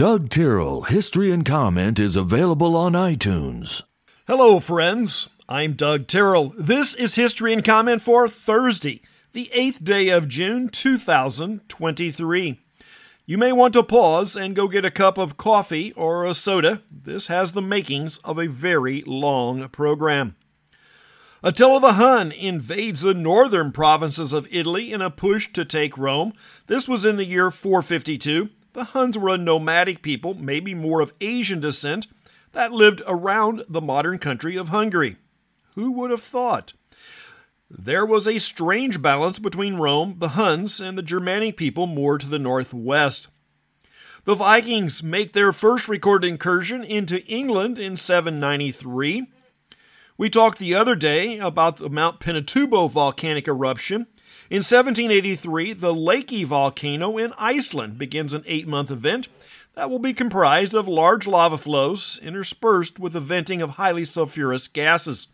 Doug Tyrrell History and Comment is available on iTunes. Hello, friends. I'm Doug Tyrrell. This is History and Comment for Thursday, the 8th day of June 2023. You may want to pause and go get a cup of coffee or a soda. This has the makings of a very long program. Attila the Hun invades the northern provinces of Italy in a push to take Rome. This was in the year 452. The Huns were a nomadic people, maybe more of Asian descent, that lived around the modern country of Hungary. Who would have thought? There was a strange balance between Rome, the Huns, and the Germanic people more to the northwest. The Vikings make their first recorded incursion into England in 793. We talked the other day about the Mount Pinatubo volcanic eruption. In 1783, the Laki volcano in Iceland begins an eight month event that will be comprised of large lava flows interspersed with the venting of highly sulfurous gases.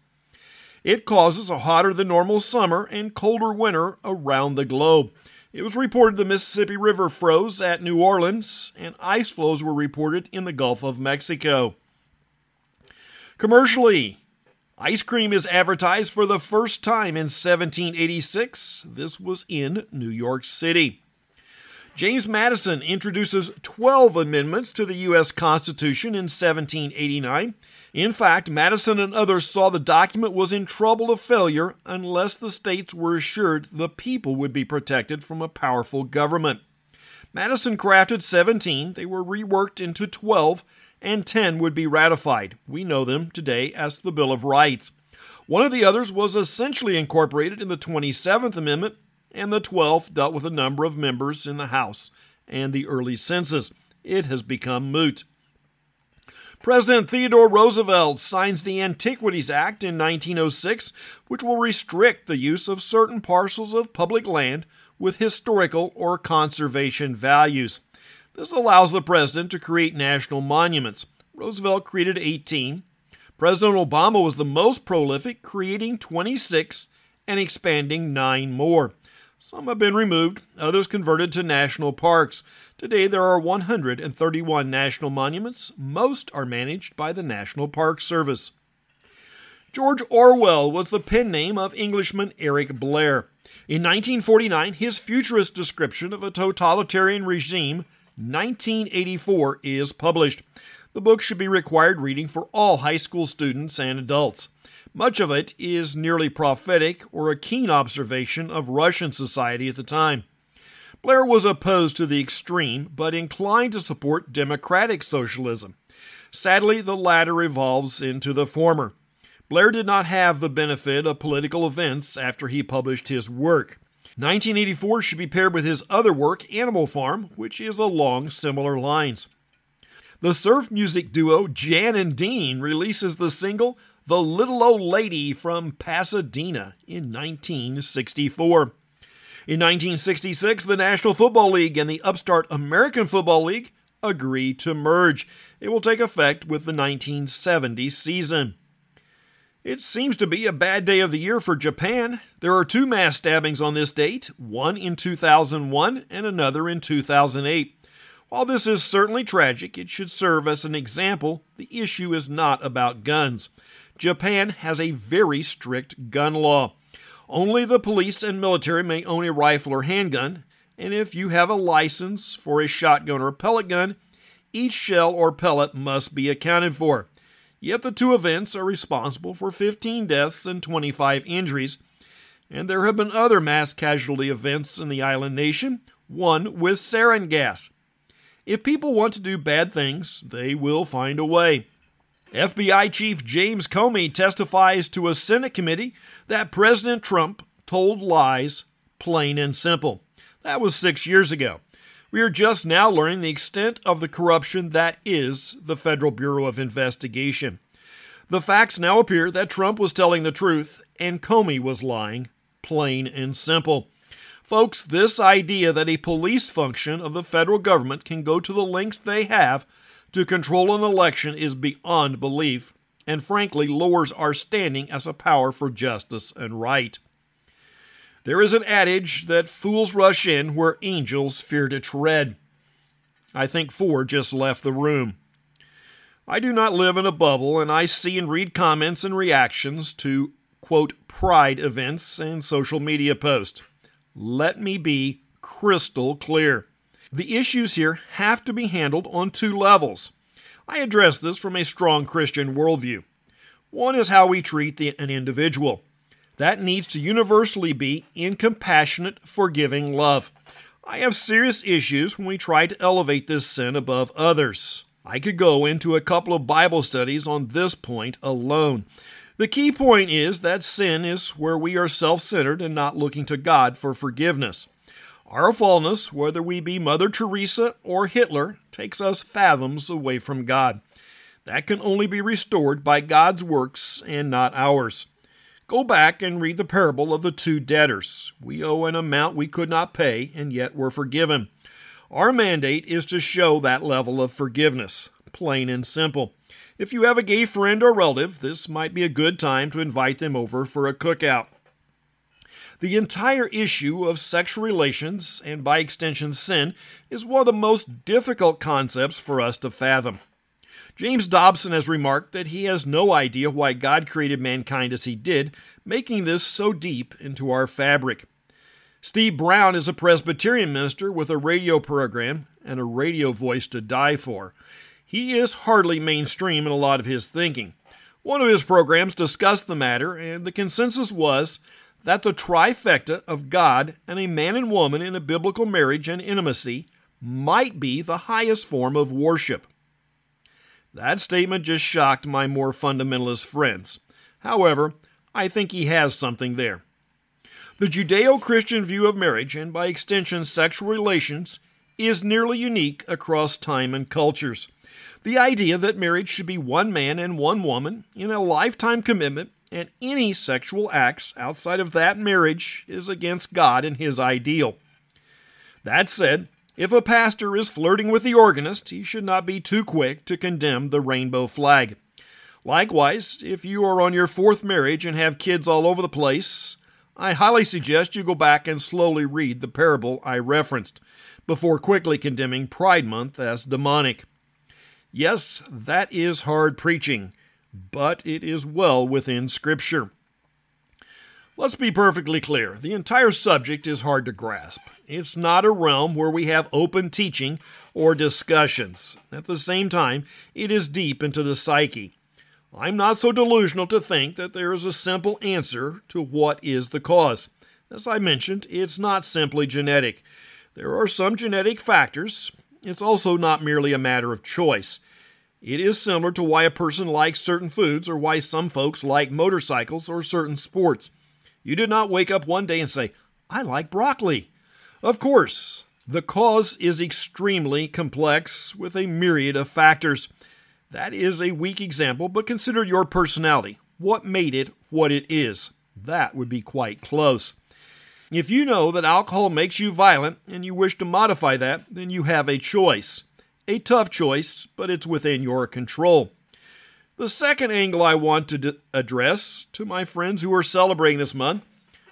It causes a hotter than normal summer and colder winter around the globe. It was reported the Mississippi River froze at New Orleans, and ice flows were reported in the Gulf of Mexico. Commercially, Ice cream is advertised for the first time in 1786. This was in New York City. James Madison introduces 12 amendments to the U.S. Constitution in 1789. In fact, Madison and others saw the document was in trouble of failure unless the states were assured the people would be protected from a powerful government. Madison crafted 17, they were reworked into 12 and 10 would be ratified. We know them today as the Bill of Rights. One of the others was essentially incorporated in the 27th Amendment, and the 12th dealt with a number of members in the House and the early census. It has become moot. President Theodore Roosevelt signs the Antiquities Act in 1906, which will restrict the use of certain parcels of public land with historical or conservation values. This allows the president to create national monuments. Roosevelt created 18. President Obama was the most prolific, creating 26 and expanding 9 more. Some have been removed, others converted to national parks. Today there are 131 national monuments. Most are managed by the National Park Service. George Orwell was the pen name of Englishman Eric Blair. In 1949, his futurist description of a totalitarian regime 1984 is published. The book should be required reading for all high school students and adults. Much of it is nearly prophetic or a keen observation of Russian society at the time. Blair was opposed to the extreme, but inclined to support democratic socialism. Sadly, the latter evolves into the former. Blair did not have the benefit of political events after he published his work. 1984 should be paired with his other work, Animal Farm, which is along similar lines. The surf music duo Jan and Dean releases the single The Little Old Lady from Pasadena in 1964. In 1966, the National Football League and the upstart American Football League agree to merge. It will take effect with the 1970 season. It seems to be a bad day of the year for Japan. There are two mass stabbings on this date, one in 2001 and another in 2008. While this is certainly tragic, it should serve as an example. The issue is not about guns. Japan has a very strict gun law. Only the police and military may own a rifle or handgun, and if you have a license for a shotgun or pellet gun, each shell or pellet must be accounted for. Yet the two events are responsible for 15 deaths and 25 injuries, and there have been other mass casualty events in the island nation, one with sarin gas. If people want to do bad things, they will find a way. FBI Chief James Comey testifies to a Senate committee that President Trump told lies, plain and simple. That was six years ago. We are just now learning the extent of the corruption that is the Federal Bureau of Investigation. The facts now appear that Trump was telling the truth and Comey was lying, plain and simple. Folks, this idea that a police function of the federal government can go to the lengths they have to control an election is beyond belief, and frankly lowers our standing as a power for justice and right. There is an adage that fools rush in where angels fear to tread. I think four just left the room. I do not live in a bubble, and I see and read comments and reactions to, quote, pride events and social media posts. Let me be crystal clear. The issues here have to be handled on two levels. I address this from a strong Christian worldview. One is how we treat the, an individual. That needs to universally be in compassionate, forgiving love. I have serious issues when we try to elevate this sin above others. I could go into a couple of Bible studies on this point alone. The key point is that sin is where we are self centered and not looking to God for forgiveness. Our fallenness, whether we be Mother Teresa or Hitler, takes us fathoms away from God. That can only be restored by God's works and not ours. Go back and read the parable of the two debtors. We owe an amount we could not pay, and yet were forgiven. Our mandate is to show that level of forgiveness, plain and simple. If you have a gay friend or relative, this might be a good time to invite them over for a cookout. The entire issue of sexual relations, and by extension sin, is one of the most difficult concepts for us to fathom. James Dobson has remarked that he has no idea why God created mankind as he did, making this so deep into our fabric. Steve Brown is a Presbyterian minister with a radio program and a radio voice to die for. He is hardly mainstream in a lot of his thinking. One of his programs discussed the matter, and the consensus was that the trifecta of God and a man and woman in a biblical marriage and intimacy might be the highest form of worship. That statement just shocked my more fundamentalist friends. However, I think he has something there. The Judeo Christian view of marriage, and by extension sexual relations, is nearly unique across time and cultures. The idea that marriage should be one man and one woman in a lifetime commitment and any sexual acts outside of that marriage is against God and His ideal. That said, if a pastor is flirting with the organist, he should not be too quick to condemn the rainbow flag. Likewise, if you are on your fourth marriage and have kids all over the place, I highly suggest you go back and slowly read the parable I referenced before quickly condemning Pride Month as demonic. Yes, that is hard preaching, but it is well within Scripture. Let's be perfectly clear the entire subject is hard to grasp. It's not a realm where we have open teaching or discussions. At the same time, it is deep into the psyche. I'm not so delusional to think that there is a simple answer to what is the cause. As I mentioned, it's not simply genetic. There are some genetic factors. It's also not merely a matter of choice. It is similar to why a person likes certain foods or why some folks like motorcycles or certain sports. You did not wake up one day and say, I like broccoli. Of course, the cause is extremely complex with a myriad of factors. That is a weak example, but consider your personality. What made it what it is? That would be quite close. If you know that alcohol makes you violent and you wish to modify that, then you have a choice. A tough choice, but it's within your control. The second angle I want to d- address to my friends who are celebrating this month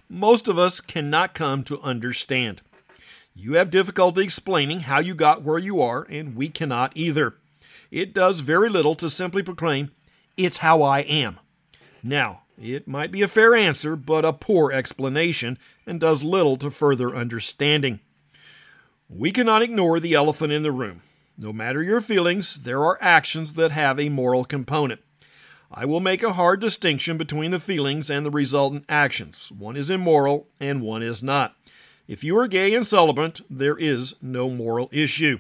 most of us cannot come to understand. You have difficulty explaining how you got where you are, and we cannot either. It does very little to simply proclaim, It's how I am. Now, it might be a fair answer, but a poor explanation, and does little to further understanding. We cannot ignore the elephant in the room. No matter your feelings, there are actions that have a moral component. I will make a hard distinction between the feelings and the resultant actions. One is immoral and one is not. If you are gay and celibate, there is no moral issue.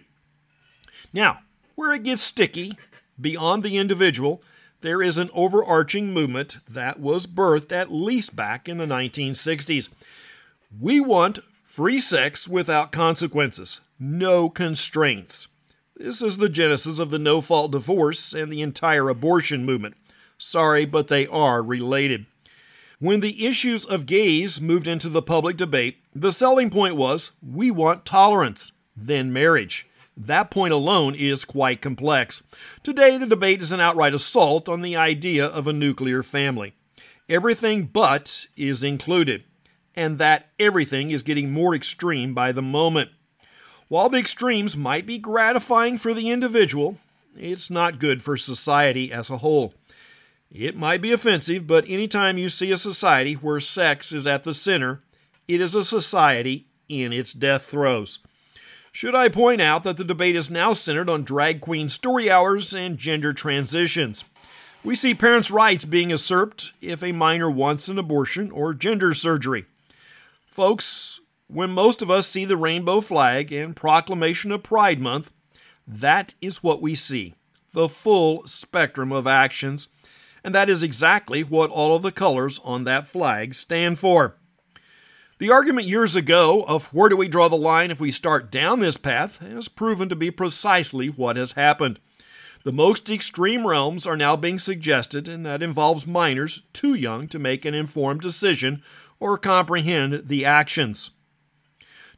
Now, where it gets sticky, beyond the individual, there is an overarching movement that was birthed at least back in the 1960s. We want free sex without consequences, no constraints. This is the genesis of the no fault divorce and the entire abortion movement. Sorry, but they are related. When the issues of gays moved into the public debate, the selling point was we want tolerance, then marriage. That point alone is quite complex. Today, the debate is an outright assault on the idea of a nuclear family. Everything but is included, and that everything is getting more extreme by the moment. While the extremes might be gratifying for the individual, it's not good for society as a whole. It might be offensive, but anytime you see a society where sex is at the center, it is a society in its death throes. Should I point out that the debate is now centered on drag queen story hours and gender transitions? We see parents' rights being usurped if a minor wants an abortion or gender surgery. Folks, when most of us see the rainbow flag and proclamation of Pride Month, that is what we see the full spectrum of actions and that is exactly what all of the colors on that flag stand for. The argument years ago of where do we draw the line if we start down this path has proven to be precisely what has happened. The most extreme realms are now being suggested, and that involves minors too young to make an informed decision or comprehend the actions.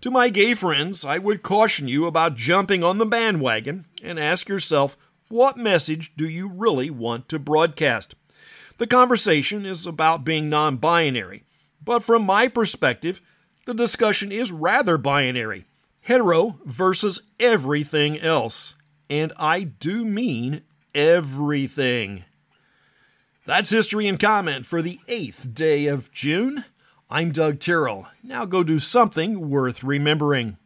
To my gay friends, I would caution you about jumping on the bandwagon and ask yourself what message do you really want to broadcast? The conversation is about being non binary, but from my perspective, the discussion is rather binary hetero versus everything else. And I do mean everything. That's history and comment for the 8th day of June. I'm Doug Tyrrell. Now go do something worth remembering.